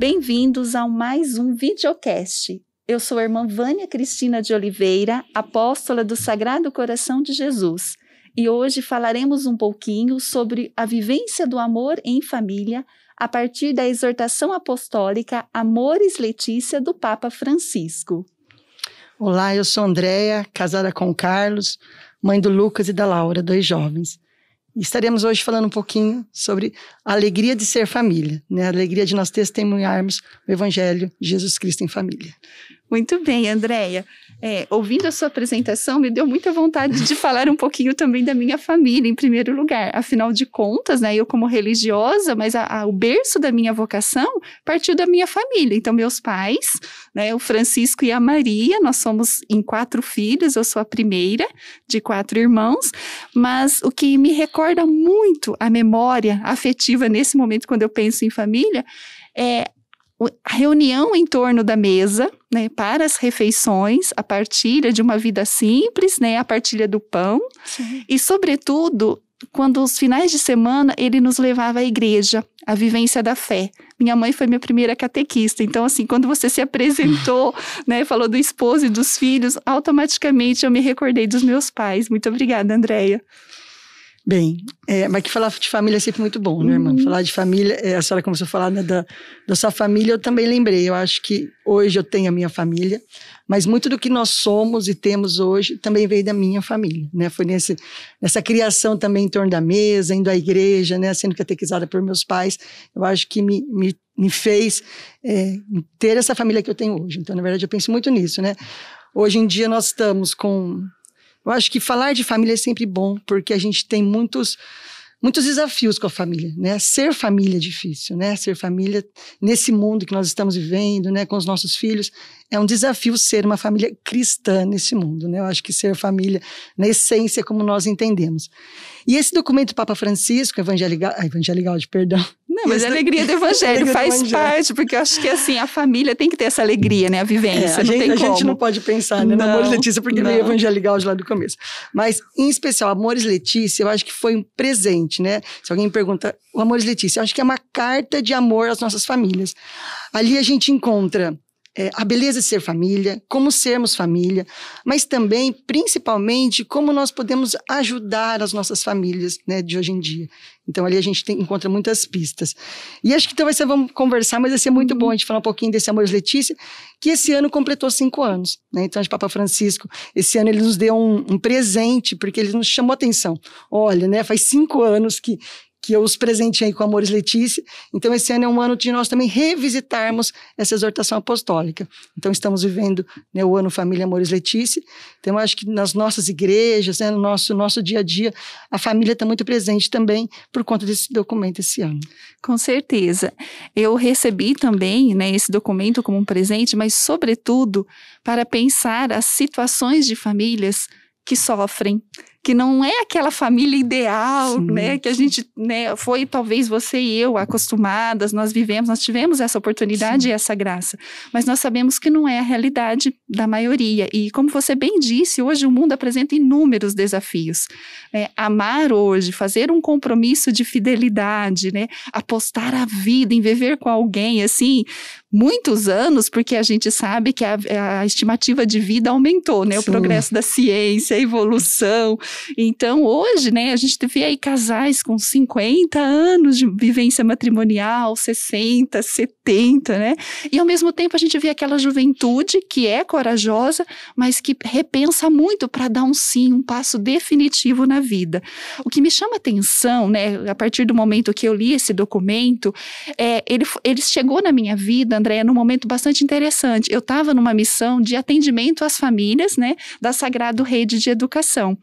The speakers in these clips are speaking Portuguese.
Bem-vindos a mais um videocast. Eu sou a irmã Vânia Cristina de Oliveira, apóstola do Sagrado Coração de Jesus, e hoje falaremos um pouquinho sobre a vivência do amor em família a partir da exortação apostólica Amores Letícia do Papa Francisco. Olá, eu sou Andréia, casada com Carlos, mãe do Lucas e da Laura, dois jovens. Estaremos hoje falando um pouquinho sobre a alegria de ser família, né? a alegria de nós testemunharmos o Evangelho de Jesus Cristo em família. Muito bem, Andréia. É, ouvindo a sua apresentação, me deu muita vontade de falar um pouquinho também da minha família, em primeiro lugar. Afinal de contas, né, eu como religiosa, mas a, a, o berço da minha vocação partiu da minha família. Então, meus pais, né, o Francisco e a Maria, nós somos em quatro filhos, eu sou a primeira de quatro irmãos, mas o que me recorda muito a memória afetiva nesse momento, quando eu penso em família, é a reunião em torno da mesa, né, para as refeições, a partilha de uma vida simples, né, a partilha do pão, Sim. e sobretudo quando os finais de semana ele nos levava à igreja, a vivência da fé. Minha mãe foi minha primeira catequista, então assim, quando você se apresentou, né, falou do esposo e dos filhos, automaticamente eu me recordei dos meus pais. Muito obrigada, Andréia. Bem, é, mas que falar de família é sempre muito bom, né, irmã? Uhum. Falar de família, é, a senhora começou a falar né, da, da sua família, eu também lembrei. Eu acho que hoje eu tenho a minha família, mas muito do que nós somos e temos hoje também veio da minha família, né? Foi nesse, nessa criação também em torno da mesa, indo à igreja, né? Sendo catequizada por meus pais. Eu acho que me, me, me fez é, ter essa família que eu tenho hoje. Então, na verdade, eu penso muito nisso, né? Hoje em dia nós estamos com eu acho que falar de família é sempre bom, porque a gente tem muitos muitos desafios com a família, né? Ser família é difícil, né? Ser família nesse mundo que nós estamos vivendo, né, com os nossos filhos, é um desafio ser uma família cristã nesse mundo, né? Eu acho que ser família na essência como nós entendemos. E esse documento do Papa Francisco, Evangelical de perdão. Não, mas a alegria do evangelho faz do evangelho. parte, porque eu acho que assim, a família tem que ter essa alegria, né? A vivência, é, a gente, tem a gente não pode pensar, né? Não, no Amores Letícia, porque não. veio Evangelical de lá do começo. Mas, em especial, Amores Letícia, eu acho que foi um presente, né? Se alguém me pergunta, o Amores Letícia, eu acho que é uma carta de amor às nossas famílias. Ali a gente encontra é, a beleza de ser família, como sermos família, mas também, principalmente, como nós podemos ajudar as nossas famílias né, de hoje em dia. Então, ali a gente tem, encontra muitas pistas. E acho que então vai vamos conversar, mas vai ser muito bom a gente falar um pouquinho desse Amores Letícia, que esse ano completou cinco anos. Né? Então, o Papa Francisco, esse ano ele nos deu um, um presente, porque ele nos chamou atenção. Olha, né, faz cinco anos que que eu os presenteei com Amores Letícia. Então, esse ano é um ano de nós também revisitarmos essa exortação apostólica. Então, estamos vivendo né, o ano Família Amores Letícia. Então, eu acho que nas nossas igrejas, né, no nosso, nosso dia a dia, a família está muito presente também por conta desse documento esse ano. Com certeza. Eu recebi também né, esse documento como um presente, mas, sobretudo, para pensar as situações de famílias que sofrem, que não é aquela família ideal, Sim. né? Que a gente, né, foi talvez você e eu acostumadas, nós vivemos, nós tivemos essa oportunidade Sim. e essa graça. Mas nós sabemos que não é a realidade da maioria. E como você bem disse, hoje o mundo apresenta inúmeros desafios. Né? Amar hoje, fazer um compromisso de fidelidade, né? Apostar a vida em viver com alguém, assim, muitos anos, porque a gente sabe que a, a estimativa de vida aumentou, né? Sim. O progresso da ciência, a evolução. Então, hoje, né, a gente vê aí casais com 50 anos de vivência matrimonial, 60, 70, né? E ao mesmo tempo a gente vê aquela juventude que é corajosa, mas que repensa muito para dar um sim, um passo definitivo na vida. O que me chama atenção, né, a partir do momento que eu li esse documento, é, ele, ele chegou na minha vida Andréia, num momento bastante interessante. Eu estava numa missão de atendimento às famílias, né, da Sagrado Rede de Educação.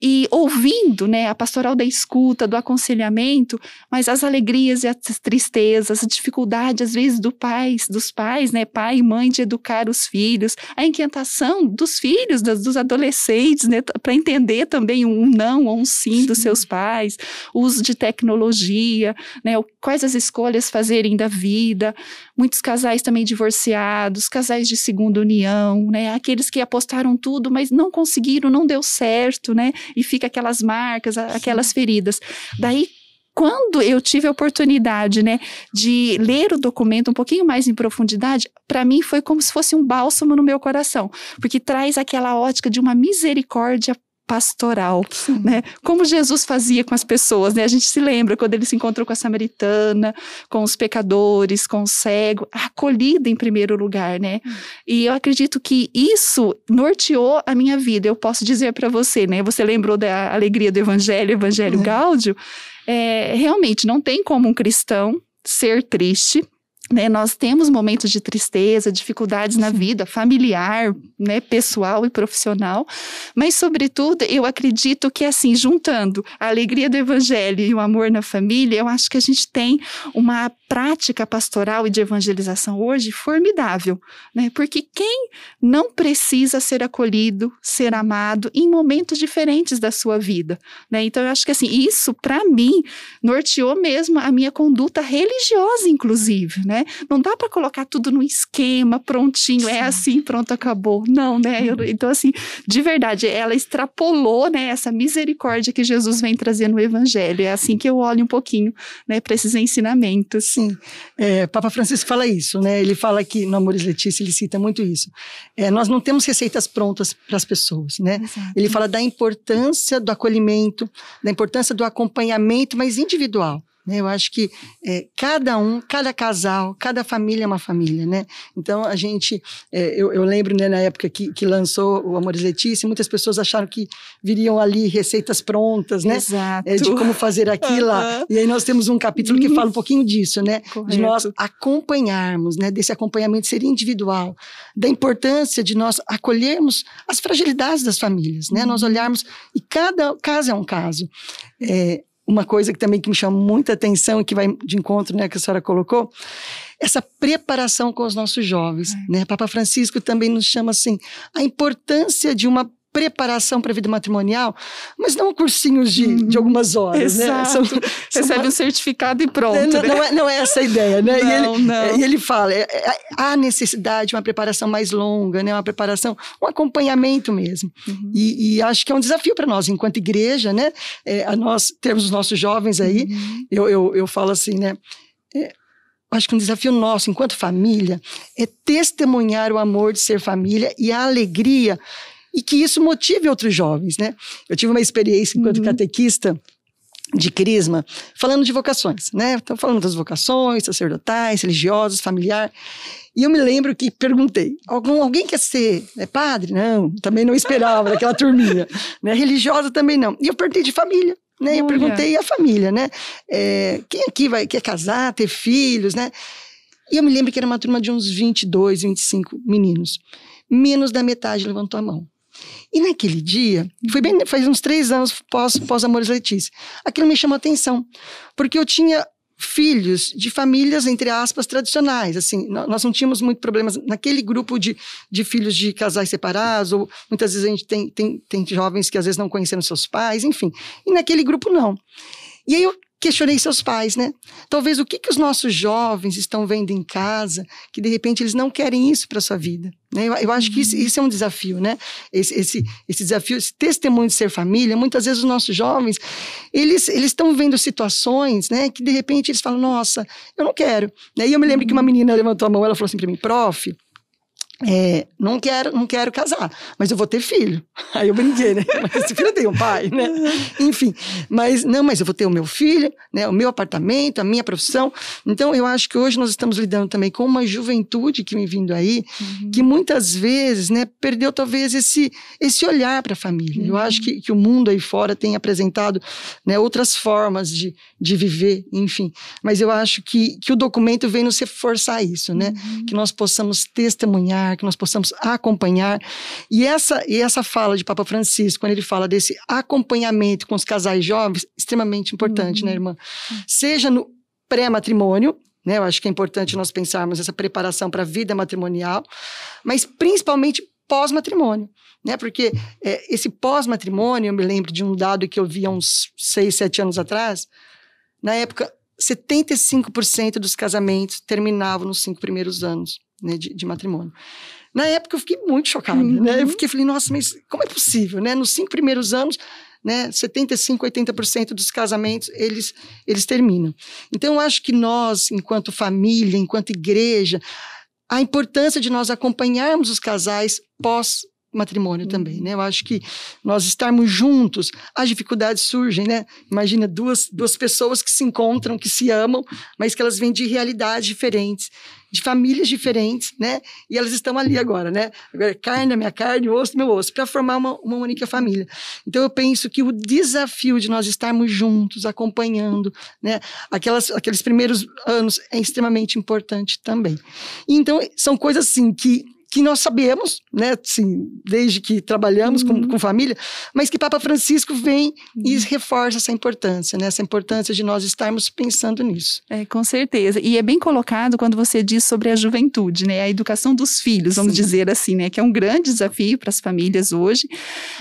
E ouvindo, né, a pastoral da escuta, do aconselhamento, mas as alegrias e as tristezas, a dificuldade, às vezes, do pais, dos pais, né, pai e mãe, de educar os filhos, a inquietação dos filhos, dos, dos adolescentes, né, para entender também um não ou um sim dos seus pais, o uso de tecnologia, né, quais as escolhas fazerem da vida, muitos casais também divorciados, casais de segunda união, né? Aqueles que apostaram tudo, mas não conseguiram, não deu certo, né? E fica aquelas marcas, aquelas feridas. Daí quando eu tive a oportunidade, né, de ler o documento um pouquinho mais em profundidade, para mim foi como se fosse um bálsamo no meu coração, porque traz aquela ótica de uma misericórdia pastoral, Sim. né? Como Jesus fazia com as pessoas, né? A gente se lembra quando ele se encontrou com a samaritana, com os pecadores, com o cego, acolhida em primeiro lugar, né? Hum. E eu acredito que isso norteou a minha vida. Eu posso dizer para você, né? Você lembrou da alegria do evangelho, evangelho é. Gáudio? É, realmente não tem como um cristão ser triste, né, nós temos momentos de tristeza, dificuldades na vida familiar, né, pessoal e profissional, mas sobretudo eu acredito que assim, juntando a alegria do evangelho e o amor na família, eu acho que a gente tem uma prática pastoral e de evangelização hoje formidável, né? Porque quem não precisa ser acolhido, ser amado em momentos diferentes da sua vida, né? Então eu acho que assim, isso para mim norteou mesmo a minha conduta religiosa inclusive, né? Não dá para colocar tudo no esquema prontinho, é Sim. é assim, pronto, acabou. Não, né? Eu, então assim, de verdade, ela extrapolou, né, essa misericórdia que Jesus vem trazer no evangelho. É assim que eu olho um pouquinho, né, para esses ensinamentos. Sim. É, Papa Francisco fala isso, né? Ele fala que no Amores Letícia ele cita muito isso. É, nós não temos receitas prontas para as pessoas, né? Exato. Ele fala da importância do acolhimento, da importância do acompanhamento, mas individual. Né? Eu acho que é, cada um, cada casal, cada família é uma família, né? Então a gente, é, eu, eu, lembro né, na época que, que lançou o Amores Letícia, muitas pessoas acharam que viriam ali receitas prontas, né? Exato. É, de como fazer aquilo lá. E aí nós temos um capítulo que fala um pouquinho disso, né? Correto. De nós acompanharmos, né? Desse acompanhamento ser individual, da importância de nós acolhermos as fragilidades das famílias, né? Nós uhum. olharmos e cada caso é um caso. É, uma coisa que também que me chama muita atenção e que vai de encontro, né, que a senhora colocou, essa preparação com os nossos jovens, é. né? Papa Francisco também nos chama assim a importância de uma preparação para a vida matrimonial, mas não cursinhos de, de algumas horas, né? Exato. né? São, Recebe um certificado e pronto. Não, né? não, é, não é essa a ideia, né? Não, e, ele, não. e ele fala, é, é, há necessidade de uma preparação mais longa, né? Uma preparação, um acompanhamento mesmo. Uhum. E, e, acho que é um desafio para nós, enquanto igreja, né? É, a nós termos os nossos jovens aí, uhum. eu, eu, eu falo assim, né? É, acho que um desafio nosso, enquanto família, é testemunhar o amor de ser família e a alegria e que isso motive outros jovens, né? Eu tive uma experiência enquanto uhum. catequista de Crisma, falando de vocações, né? Então, falando das vocações, sacerdotais, religiosas, familiar. E eu me lembro que perguntei: algum, alguém quer ser né, padre? Não, também não esperava daquela turminha. Né? Religiosa também não. E eu perguntei de família. Né? Eu perguntei a família, né? É, quem aqui vai, quer casar, ter filhos, né? E eu me lembro que era uma turma de uns 22, 25 meninos. Menos da metade levantou a mão. E naquele dia, foi bem, faz uns três anos pós, pós Amores Letícia, aquilo me chamou atenção, porque eu tinha filhos de famílias, entre aspas, tradicionais. Assim, nós não tínhamos muito problemas naquele grupo de, de filhos de casais separados, ou muitas vezes a gente tem, tem, tem jovens que às vezes não conheceram seus pais, enfim. E naquele grupo não. E aí eu questionei seus pais, né? Talvez o que, que os nossos jovens estão vendo em casa que de repente eles não querem isso para sua vida. Né? Eu, eu acho que isso, uhum. isso, é um desafio, né? Esse, esse, esse desafio, esse testemunho de ser família. Muitas vezes os nossos jovens eles estão vendo situações, né? Que de repente eles falam, nossa, eu não quero. Né? E eu me lembro que uma uhum. menina levantou a mão, ela falou assim para mim, prof, é, não quero, não quero casar, mas eu vou ter filho. Aí eu brinquei, né? Mas esse filho tem um pai, né? Enfim, mas não, mas eu vou ter o meu filho, né? O meu apartamento, a minha profissão. Então eu acho que hoje nós estamos lidando também com uma juventude que vem vindo aí, uhum. que muitas vezes, né, perdeu talvez esse esse olhar para a família. Uhum. Eu acho que, que o mundo aí fora tem apresentado, né, outras formas de, de viver, enfim. Mas eu acho que, que o documento vem nos reforçar isso, né? Uhum. Que nós possamos testemunhar que nós possamos acompanhar. E essa, e essa fala de Papa Francisco, quando ele fala desse acompanhamento com os casais jovens, extremamente importante, né, uhum. né, irmã? Seja no pré-matrimônio, né? Eu acho que é importante nós pensarmos essa preparação para a vida matrimonial, mas principalmente pós-matrimônio, né? Porque é, esse pós-matrimônio, eu me lembro de um dado que eu vi há uns seis, sete anos atrás. Na época, 75% dos casamentos terminavam nos cinco primeiros anos né, de, de, matrimônio. Na época eu fiquei muito chocada, uhum. né? Eu uhum. fiquei, falei, nossa, mas como é possível, né? Nos cinco primeiros anos, né, 75, 80% dos casamentos eles, eles terminam. Então, eu acho que nós, enquanto família, enquanto igreja, a importância de nós acompanharmos os casais pós matrimônio também, né? Eu acho que nós estarmos juntos, as dificuldades surgem, né? Imagina duas, duas pessoas que se encontram, que se amam, mas que elas vêm de realidades diferentes, de famílias diferentes, né? E elas estão ali agora, né? Agora, carne é minha carne, osso é meu osso, para formar uma, uma única família. Então, eu penso que o desafio de nós estarmos juntos, acompanhando, né? Aquelas, aqueles primeiros anos é extremamente importante também. então, são coisas assim que que nós sabemos, né, assim, desde que trabalhamos uhum. com, com, família, mas que Papa Francisco vem uhum. e reforça essa importância, né, essa importância de nós estarmos pensando nisso. É, com certeza. E é bem colocado quando você diz sobre a juventude, né, a educação dos filhos, vamos Sim. dizer assim, né, que é um grande desafio para as famílias hoje,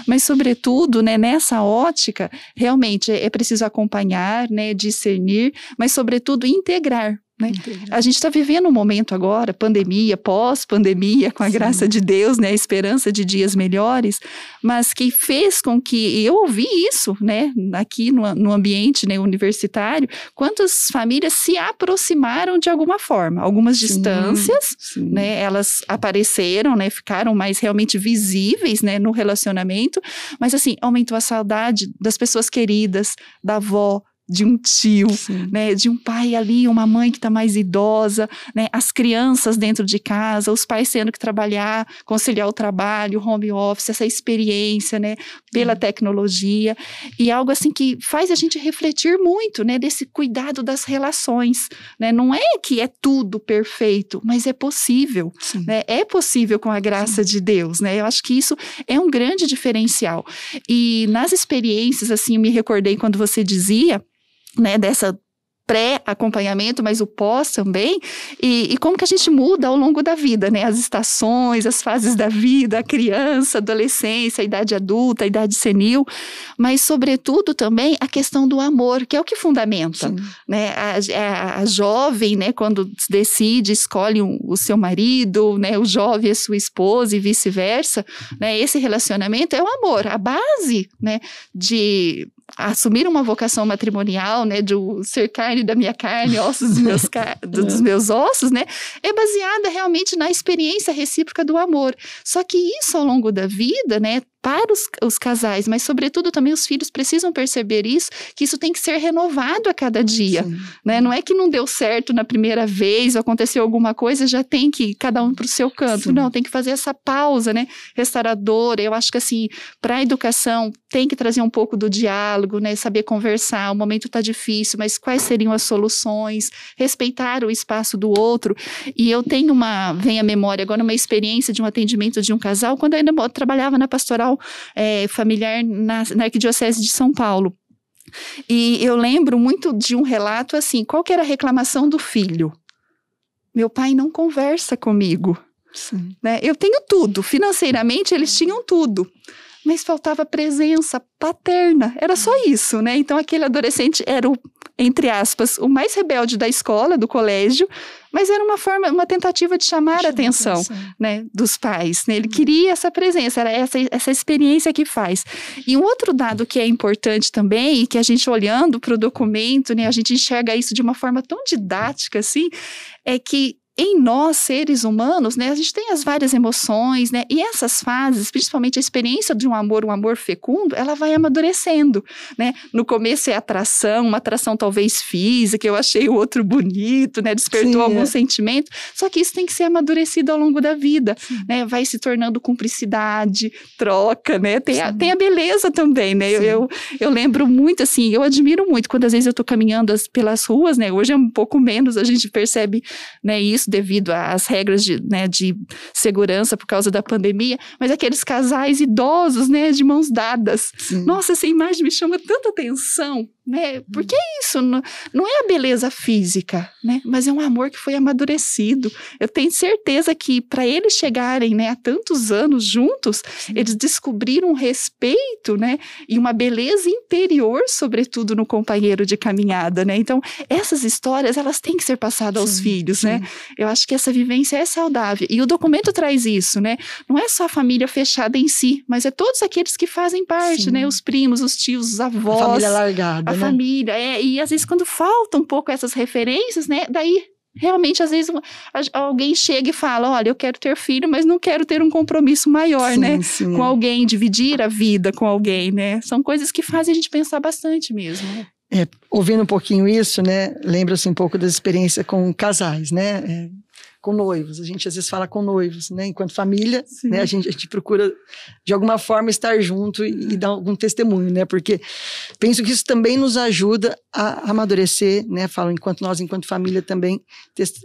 mas sobretudo, né, nessa ótica, realmente é preciso acompanhar, né, discernir, mas sobretudo integrar, né? A gente está vivendo um momento agora, pandemia, pós-pandemia, com a Sim. graça de Deus, né, a esperança de dias melhores, mas que fez com que eu ouvi isso, né, aqui no, no ambiente né, universitário, quantas famílias se aproximaram de alguma forma, algumas Sim. distâncias, Sim. né, elas apareceram, né, ficaram mais realmente visíveis, né, no relacionamento, mas assim aumentou a saudade das pessoas queridas, da avó, de um tio, né, de um pai ali, uma mãe que está mais idosa, né, as crianças dentro de casa, os pais tendo que trabalhar, conciliar o trabalho, home office, essa experiência, né, pela tecnologia. E algo assim que faz a gente refletir muito, né, desse cuidado das relações, né, não é que é tudo perfeito, mas é possível, Sim. né, é possível com a graça Sim. de Deus, né, eu acho que isso é um grande diferencial. E nas experiências, assim, eu me recordei quando você dizia né, dessa pré-acompanhamento, mas o pós também, e, e, como que a gente muda ao longo da vida, né? As estações, as fases da vida, a criança, a adolescência, a idade adulta, a idade senil, mas sobretudo também a questão do amor, que é o que fundamenta, Sim. né? A, a, a, jovem, né, quando decide, escolhe um, o seu marido, né, o jovem a sua esposa e vice-versa, né? Esse relacionamento é o amor, a base, né, de assumir uma vocação matrimonial, né, de ser carne da minha carne, ossos dos meus, dos é. meus ossos, né, é baseada realmente na experiência recíproca do amor. Só que isso ao longo da vida, né, para os, os, casais, mas sobretudo também os filhos precisam perceber isso, que isso tem que ser renovado a cada dia, né? Não é que não deu certo na primeira vez, aconteceu alguma coisa, já tem que ir cada um para o seu canto. Sim. Não, tem que fazer essa pausa, né? Restauradora. Eu acho que assim, para a educação tem que trazer um pouco do diálogo, né? Saber conversar. O momento está difícil, mas quais seriam as soluções? Respeitar o espaço do outro. E eu tenho uma, vem à memória agora uma experiência de um atendimento de um casal quando eu ainda trabalhava na pastoral é, familiar na, na Arquidiocese de São Paulo. E eu lembro muito de um relato assim: qual que era a reclamação do filho? Meu pai não conversa comigo. Né? Eu tenho tudo, financeiramente eles tinham tudo, mas faltava presença paterna, era só isso, né? Então aquele adolescente era o, entre aspas, o mais rebelde da escola, do colégio, mas era uma forma, uma tentativa de chamar a atenção, atenção, né, dos pais. Né? Ele uhum. queria essa presença, era essa, essa experiência que faz. E um outro dado que é importante também, e que a gente olhando para o documento, né, a gente enxerga isso de uma forma tão didática assim, é que em nós, seres humanos, né, a gente tem as várias emoções, né, e essas fases, principalmente a experiência de um amor, um amor fecundo, ela vai amadurecendo, né. No começo é atração, uma atração talvez física, eu achei o outro bonito, né, despertou Sim, algum é. sentimento, só que isso tem que ser amadurecido ao longo da vida, Sim. né, vai se tornando cumplicidade, troca, né, tem, a, tem a beleza também, né, eu, eu, eu, lembro muito, assim, eu admiro muito quando às vezes eu tô caminhando as, pelas ruas, né, hoje é um pouco menos, a gente percebe, né, isso, isso devido às regras de, né, de segurança por causa da pandemia, mas aqueles casais idosos, né, de mãos dadas. Sim. Nossa, essa imagem me chama tanta atenção, né? Porque é isso, não, não é a beleza física, né? Mas é um amor que foi amadurecido. Eu tenho certeza que para eles chegarem, né, há tantos anos juntos, Sim. eles descobriram um respeito, né, e uma beleza interior, sobretudo no companheiro de caminhada, né? Então, essas histórias, elas têm que ser passadas aos filhos, né? Eu acho que essa vivência é saudável. E o documento traz isso, né? Não é só a família fechada em si, mas é todos aqueles que fazem parte, Sim. né? Os primos, os tios, os avós. A família largada. A né? família. É, e às vezes, quando falta um pouco essas referências, né? Daí realmente, às vezes, alguém chega e fala: Olha, eu quero ter filho, mas não quero ter um compromisso maior, sim, né? Sim. Com alguém, dividir a vida com alguém, né? São coisas que fazem a gente pensar bastante mesmo. Né? É, ouvindo um pouquinho isso, né? Lembra-se um pouco da experiência com casais, né? É, com noivos. A gente às vezes fala com noivos, né? Enquanto família, né? A gente, a gente procura de alguma forma estar junto e, e, dar algum testemunho, né? Porque penso que isso também nos ajuda a amadurecer, né? Falo enquanto nós, enquanto família, também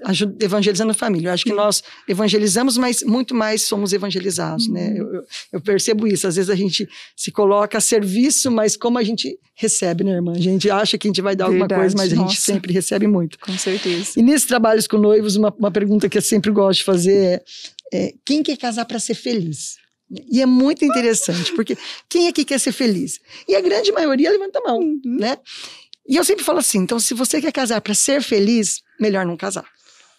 ajuda, evangelizando a família. Eu acho que nós evangelizamos, mas muito mais somos evangelizados, né? uhum. né? Eu, eu, eu, percebo isso. Às vezes a gente se coloca a serviço, mas como a gente recebe, né, irmã? A gente acha que a gente vai dar Verdade, alguma coisa, mas nossa. a gente sempre recebe muito. Com certeza. E nesses trabalhos com noivos, uma, uma pergunta pergunta que eu sempre gosto de fazer é, é quem quer casar para ser feliz? E é muito interessante, porque quem aqui quer ser feliz? E a grande maioria levanta a mão, uhum. né? E eu sempre falo assim, então se você quer casar para ser feliz, melhor não casar.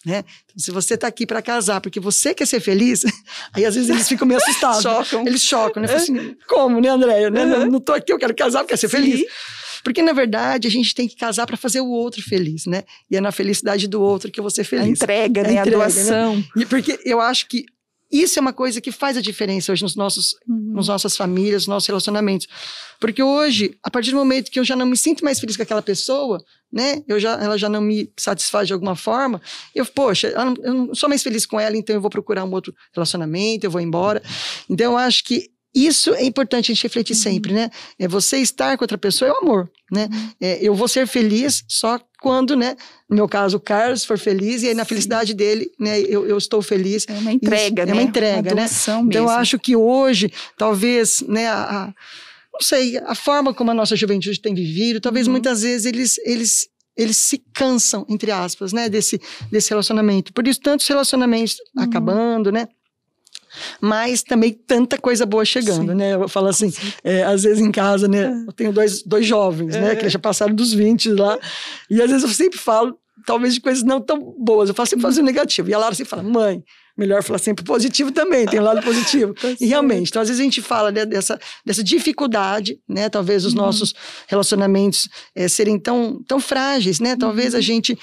Né? Então, se você está aqui para casar porque você quer ser feliz, aí às vezes eles ficam meio assustados. chocam. Eles chocam, né? Assim, Como, né, Andréia? Né? Uhum. Não, estou aqui, eu quero casar porque quero ser Sim. feliz. Porque, na verdade, a gente tem que casar para fazer o outro feliz, né? E é na felicidade do outro que eu vou ser feliz. A entrega, né? A, entrega, a doação. Né? E porque eu acho que isso é uma coisa que faz a diferença hoje nos nossos, uhum. nos nossas famílias, nos nossos relacionamentos. Porque hoje, a partir do momento que eu já não me sinto mais feliz com aquela pessoa, né? Eu já, ela já não me satisfaz de alguma forma. Eu, poxa, eu não sou mais feliz com ela, então eu vou procurar um outro relacionamento, eu vou embora. Então eu acho que isso é importante a gente refletir uhum. sempre, né? É você estar com outra pessoa é o amor, né? Uhum. É, eu vou ser feliz só quando, né? No meu caso, o Carlos for feliz e aí na Sim. felicidade dele, né? Eu, eu, estou feliz. É uma entrega, Isso, né? É uma entrega, uma né? Mesmo. Então eu acho que hoje, talvez, né? A, a, não sei, a forma como a nossa juventude tem vivido, talvez uhum. muitas vezes eles, eles eles se cansam, entre aspas, né, desse, desse relacionamento. Por isso, tantos relacionamentos uhum. acabando, né? Mas também tanta coisa boa chegando, Sim. né? Eu falo assim, é, às vezes em casa, né? É. Eu tenho dois, dois jovens, né? Que é. já passaram dos 20 lá, e às vezes eu sempre falo, talvez de coisas não tão boas, eu faço sempre fazer o negativo, e a Lara sempre fala, mãe, melhor falar sempre positivo também, tem um lado positivo. E realmente, então às vezes a gente fala né, dessa, dessa dificuldade, né? Talvez os uhum. nossos relacionamentos é, serem tão, tão frágeis, né? Talvez uhum. a gente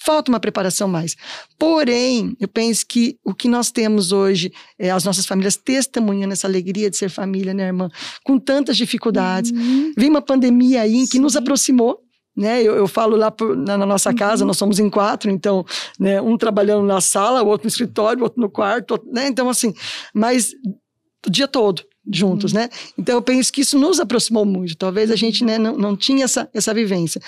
falta uma preparação mais. Porém, eu penso que o que nós temos hoje, é, as nossas famílias testemunhando essa alegria de ser família, né, irmã? Com tantas dificuldades. Uhum. Vem uma pandemia aí que nos aproximou. Né, eu, eu falo lá por, na, na, nossa casa, uhum. nós somos em quatro, então, né, um trabalhando na sala, o outro no escritório, o outro no quarto, outro, né, então assim, mas o dia todo juntos, uhum. né? Então eu penso que isso nos aproximou muito. Talvez a gente né, não, não tinha essa, essa vivência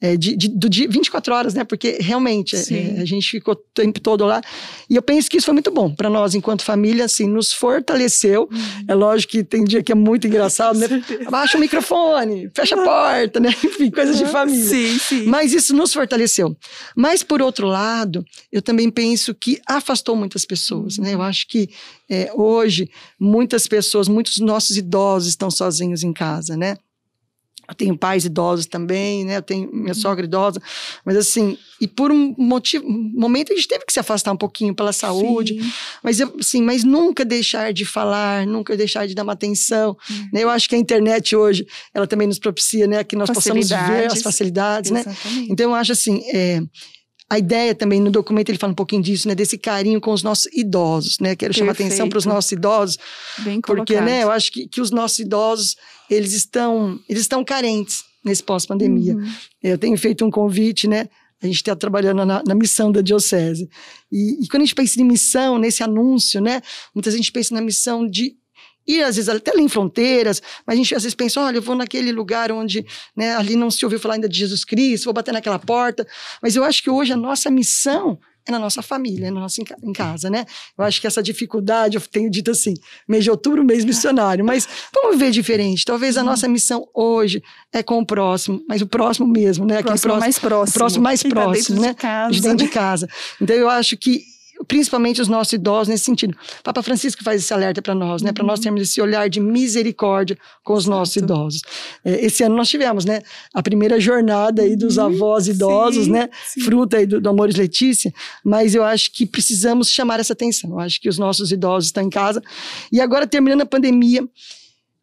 é, de, de, do dia 24 horas, né? Porque realmente é, a gente ficou o tempo todo lá. E eu penso que isso foi muito bom para nós, enquanto família, assim, nos fortaleceu. Uhum. É lógico que tem dia que é muito engraçado, né? Abaixa o microfone, fecha a porta, né? Enfim, coisas de família. Sim, sim. Mas isso nos fortaleceu. Mas por outro lado, eu também penso que afastou muitas pessoas, uhum. né? Eu acho que é, hoje muitas pessoas, muitos nossos idosos estão sozinhos em casa, né? Eu tenho pais idosos também, né? Eu tenho minha uhum. sogra idosa, mas assim, e por um motivo, um momento a gente teve que se afastar um pouquinho pela saúde, Sim. mas eu, assim, mas nunca deixar de falar, nunca deixar de dar uma atenção, uhum. né? Eu acho que a internet hoje, ela também nos propicia, né, que nós possamos ver as facilidades, né? Exatamente. né? Então eu acho assim, é, a ideia também no documento ele fala um pouquinho disso, né, desse carinho com os nossos idosos, né? Quero Perfeito. chamar atenção para os nossos idosos, Bem porque, né, eu acho que, que os nossos idosos eles estão eles estão carentes nesse pós-pandemia. Uhum. Eu tenho feito um convite, né? A gente está trabalhando na, na, missão da diocese. E, e, quando a gente pensa em missão, nesse anúncio, né? Muitas vezes a gente pensa na missão de ir às vezes até ali em fronteiras, mas a gente às vezes pensa, olha, eu vou naquele lugar onde né, ali não se ouviu falar ainda de Jesus Cristo, vou bater naquela porta. Mas eu acho que hoje a nossa missão é na nossa família, é na nossa em casa, né? Eu acho que essa dificuldade, eu tenho dito assim, mês de outubro, mês missionário, mas vamos ver diferente. Talvez a nossa missão hoje é com o próximo, mas o próximo mesmo, né? O próximo, próximo mais próximo. O próximo mais próximo, né? De, casa, de dentro de casa. Então eu acho que principalmente os nossos idosos nesse sentido. Papa Francisco faz esse alerta para nós, né? Para nós uhum. termos esse olhar de misericórdia com os nossos idosos. É, esse ano nós tivemos, né? A primeira jornada aí dos uhum. avós idosos, sim, né? Sim. Fruta aí do, do Amores Letícia. Mas eu acho que precisamos chamar essa atenção. Eu acho que os nossos idosos estão em casa. E agora, terminando a pandemia,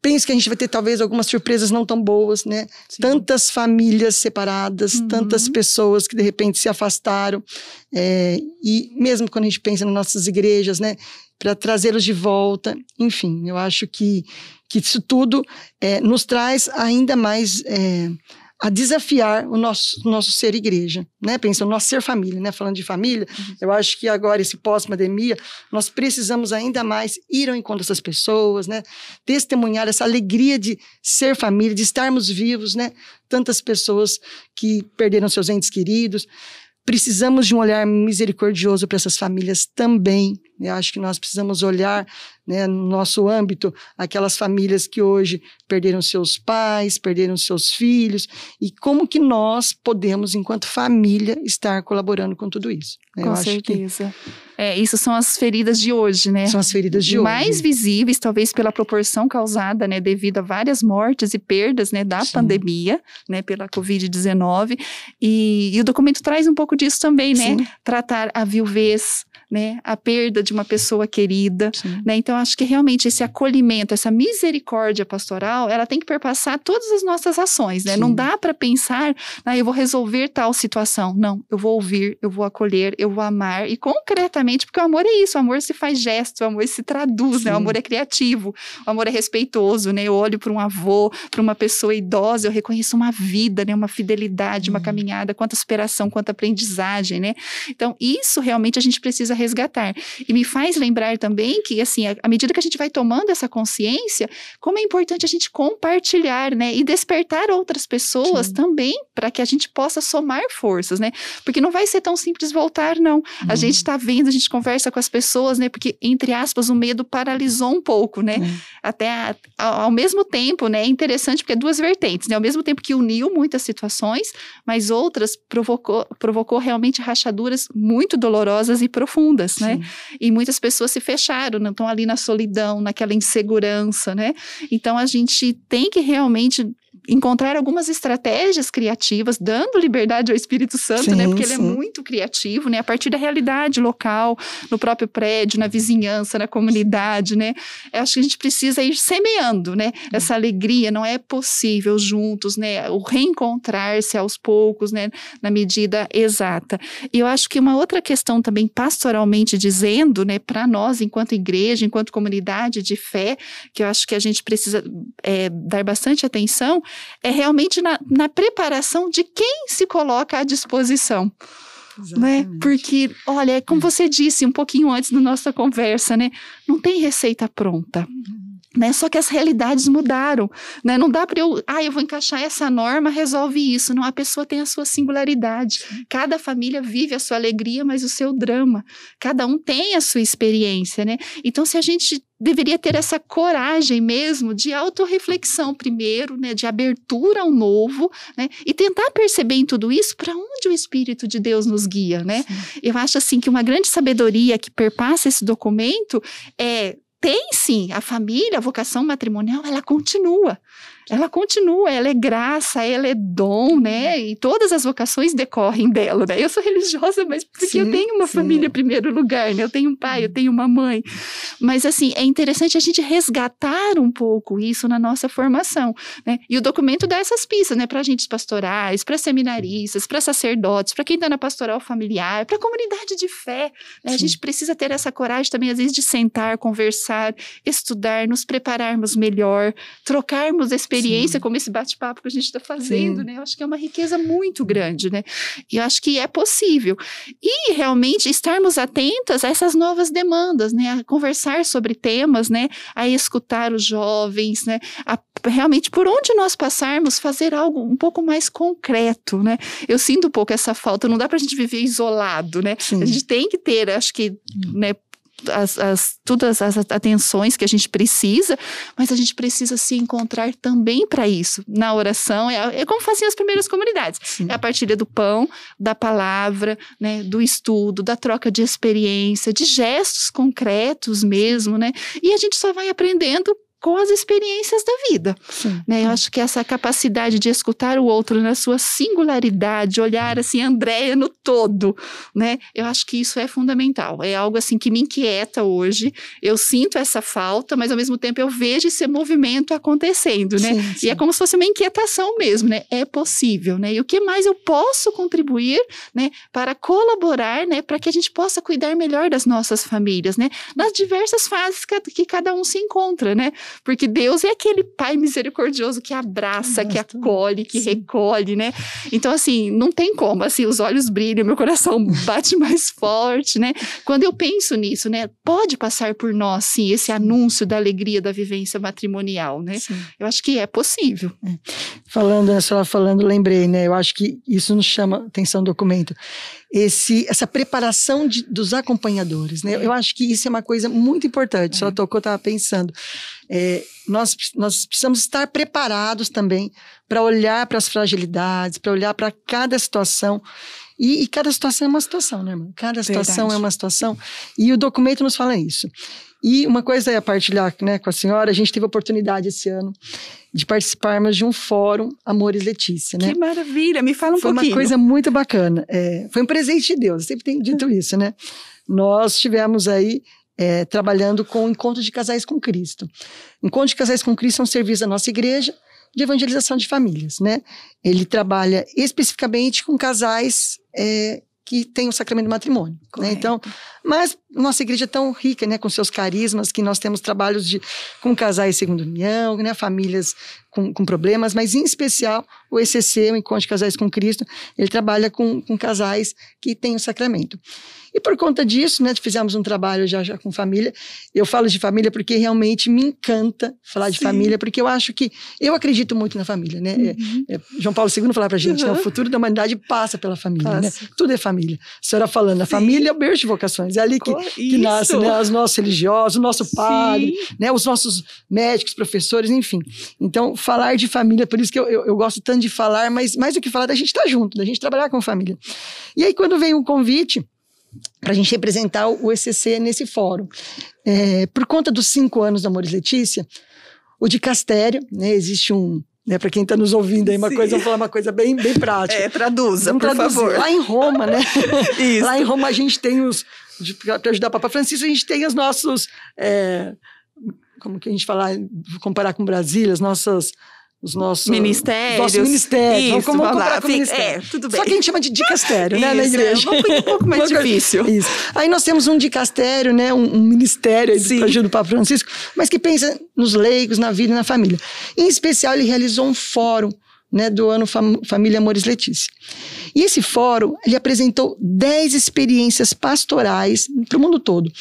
penso que a gente vai ter talvez algumas surpresas não tão boas, né? Sim. Tantas famílias separadas, uhum. tantas pessoas que de repente se afastaram. É, e mesmo quando a gente pensa nas nossas igrejas, né? Para trazê-los de volta. Enfim, eu acho que, que isso tudo é, nos traz ainda mais. É, a desafiar o nosso, nosso ser igreja, né? Pensando no nosso ser família, né? Falando de família, uhum. eu acho que agora, esse pós-pandemia, nós precisamos ainda mais ir ao encontro dessas pessoas, né? Testemunhar essa alegria de ser família, de estarmos vivos, né? Tantas pessoas que perderam seus entes queridos. Precisamos de um olhar misericordioso para essas famílias também. Eu acho que nós precisamos olhar né, no nosso âmbito aquelas famílias que hoje perderam seus pais, perderam seus filhos, e como que nós podemos, enquanto família, estar colaborando com tudo isso. Né? Com certeza. Que... É, isso são as feridas de hoje, né? São as feridas de Mais hoje. Mais visíveis, talvez pela proporção causada, né, devido a várias mortes e perdas, né, da Sim. pandemia, né, pela Covid-19. E, e, o documento traz um pouco disso também, né? Sim. Tratar a viuvez, né, a perda de uma pessoa querida, né? Então acho que realmente esse acolhimento, essa misericórdia pastoral, ela tem que perpassar todas as nossas ações, né? Sim. Não dá para pensar, ah, eu vou resolver tal situação. Não, eu vou ouvir, eu vou acolher, eu vou amar e concretamente, porque o amor é isso, o amor se faz gesto, o amor se traduz, Sim. né? O amor é criativo, o amor é respeitoso, né? Eu olho para um avô, para uma pessoa idosa, eu reconheço uma vida, né? Uma fidelidade, uma caminhada, quanta superação, quanta aprendizagem, né? Então, isso realmente a gente precisa resgatar. E me faz lembrar também que, assim, à medida que a gente vai tomando essa consciência, como é importante a gente compartilhar, né? E despertar outras pessoas Sim. também, para que a gente possa somar forças, né? Porque não vai ser tão simples voltar, não. Uhum. A gente está vendo, a gente conversa com as pessoas, né? Porque, entre aspas, o medo paralisou um pouco, né? Uhum. Até a, a, ao mesmo tempo, né? É interessante porque é duas vertentes, né? Ao mesmo tempo que uniu muitas situações, mas outras provocou, provocou realmente rachaduras muito dolorosas e profundas profundas, né? E muitas pessoas se fecharam, não estão ali na solidão, naquela insegurança, né? Então a gente tem que realmente encontrar algumas estratégias criativas, dando liberdade ao Espírito Santo, sim, né? Porque sim. ele é muito criativo, né? A partir da realidade local, no próprio prédio, na vizinhança, na comunidade, né? Eu acho que a gente precisa ir semeando, né? Essa alegria não é possível juntos, né? O reencontrar-se aos poucos, né? Na medida exata. E eu acho que uma outra questão também pastoralmente dizendo, né? Para nós, enquanto igreja, enquanto comunidade de fé, que eu acho que a gente precisa é, dar bastante atenção, é realmente na, na preparação de quem se coloca à disposição. Né? Porque, olha, é como você disse um pouquinho antes da nossa conversa, né? Não tem receita pronta. Né? Só que as realidades mudaram, né? Não dá para eu, ah, eu vou encaixar essa norma, resolve isso. Não, a pessoa tem a sua singularidade. Cada família vive a sua alegria, mas o seu drama. Cada um tem a sua experiência, né? Então, se a gente deveria ter essa coragem mesmo de autorreflexão primeiro, né, de abertura ao novo, né, e tentar perceber em tudo isso para onde o Espírito de Deus nos guia, né? Sim. Eu acho assim que uma grande sabedoria que perpassa esse documento é tem sim, a família, a vocação matrimonial, ela continua ela continua, ela é graça, ela é dom, né? Uhum. E todas as vocações decorrem dela, né? Eu sou religiosa, mas porque sim, eu tenho uma sim. família em primeiro lugar, né? Eu tenho um pai, eu tenho uma mãe. Mas, assim, é interessante a gente resgatar um pouco isso na nossa formação, né? E o documento dá essas pistas, né? Para agentes pastorais, para seminaristas, para sacerdotes, para quem está na pastoral familiar, para a comunidade de fé. Né? A gente precisa ter essa coragem também, às vezes, de sentar, conversar, estudar, nos prepararmos melhor, trocarmos experiências experiência, Sim. como esse bate-papo que a gente está fazendo, Sim. né? Eu acho que é uma riqueza muito grande, né? E eu acho que é possível. E realmente estarmos atentas a essas novas demandas, né? A conversar sobre temas, né? A escutar os jovens, né? A realmente por onde nós passarmos fazer algo um pouco mais concreto, né? Eu sinto um pouco essa falta, não dá para a gente viver isolado, né? Sim. A gente tem que ter, acho que, né, as, as, todas as atenções que a gente precisa, mas a gente precisa se encontrar também para isso. Na oração, é, é, como faziam as primeiras comunidades. Sim. É a partilha do pão, da palavra, né, do estudo, da troca de experiência, de gestos concretos mesmo, né? E a gente só vai aprendendo com as experiências da vida. Sim. Né? Eu acho que essa capacidade de escutar o outro na sua singularidade, olhar assim, Andréia no todo, né? Eu acho que isso é fundamental. É algo assim que me inquieta hoje. Eu sinto essa falta, mas ao mesmo tempo eu vejo esse movimento acontecendo, né? Sim, sim. E é como se fosse uma inquietação mesmo, né? É possível, né? E o que mais eu posso contribuir, né, para colaborar, né, para que a gente possa cuidar melhor das nossas famílias, né? Nas diversas fases que cada um se encontra, né? Porque Deus é aquele pai misericordioso que abraça, que acolhe, que Sim. recolhe, né? Então, assim, não tem como, assim, os olhos brilham, meu coração bate mais forte, né? Quando eu penso nisso, né? Pode passar por nós, sim, esse anúncio da alegria da vivência matrimonial, né? Sim. Eu acho que é possível. É. Falando, a senhora falando, lembrei, né? Eu acho que isso nos chama atenção do documento esse, essa preparação de, dos acompanhadores. Né? Eu acho que isso é uma coisa muito importante. Só tocou, eu estava pensando. É, nós, nós precisamos estar preparados também para olhar para as fragilidades, para olhar para cada situação. E, e, cada situação é uma situação, né, irmã? Cada situação Verdade. é uma situação. E o documento nos fala isso. E uma coisa é partilhar né, com a senhora, a gente teve a oportunidade esse ano de participarmos de um fórum Amores Letícia, né? Que maravilha, me fala um foi pouquinho. Foi uma coisa muito bacana, é, foi um presente de Deus, eu sempre tenho dito isso, né? Nós tivemos aí é, trabalhando com o Encontro de Casais com Cristo. Encontro de Casais com Cristo é um serviço da nossa igreja de evangelização de famílias, né? Ele trabalha especificamente com casais é, que tem o sacramento do matrimônio. Né? Então, mas nossa igreja é tão rica, né, com seus carismas, que nós temos trabalhos de, com casais segundo união, né, famílias com, com problemas, mas em especial o ECC, o Encontro de Casais com Cristo, ele trabalha com, com casais que têm o sacramento. E por conta disso, né, fizemos um trabalho já, já com família. Eu falo de família porque realmente me encanta falar Sim. de família, porque eu acho que eu acredito muito na família, né? É, uhum. É, é, João Paulo II falava pra gente, uhum. né, o futuro da humanidade passa pela família, né? passa. né? Tudo é família. A senhora falando, a família é o berço de vocações, é ali que, que nasce, né, os nossos religiosos, o nosso padre, né, os nossos médicos, professores, enfim. Então, falar de família, por isso que eu, eu, eu gosto tanto de falar, mas mais do que falar, da gente estar tá junto, da gente trabalhar com família. E aí, quando veio o convite, para a gente representar o ECC nesse fórum. É, por conta dos cinco anos do Amores Letícia, o de Castério, né, existe um, né, para quem está nos ouvindo aí, uma Sim. coisa, vou falar uma coisa bem, bem prática. É, traduza, Vamos por traduzir. favor. Lá em Roma, né? Isso. Lá em Roma a gente tem os, para ajudar o Papa Francisco, a gente tem os nossos, é, como que a gente fala, comparar com Brasília, as nossas os nossos ministérios. Nossos ministérios. Isso, vamos, comparar com ministério. É, tudo bem. Só que a gente chama de dicastério, né, na é, igreja. É um pouco mais difícil. Isso. Aí nós temos um dicastério, né, um, um ministério de ajuda do Papa Francisco, mas que pensa nos leigos, na vida e na família. Em especial, ele realizou um fórum né, do ano Fam Família Amores Letícia. E esse fórum, ele apresentou 10 experiências pastorais para o mundo todo.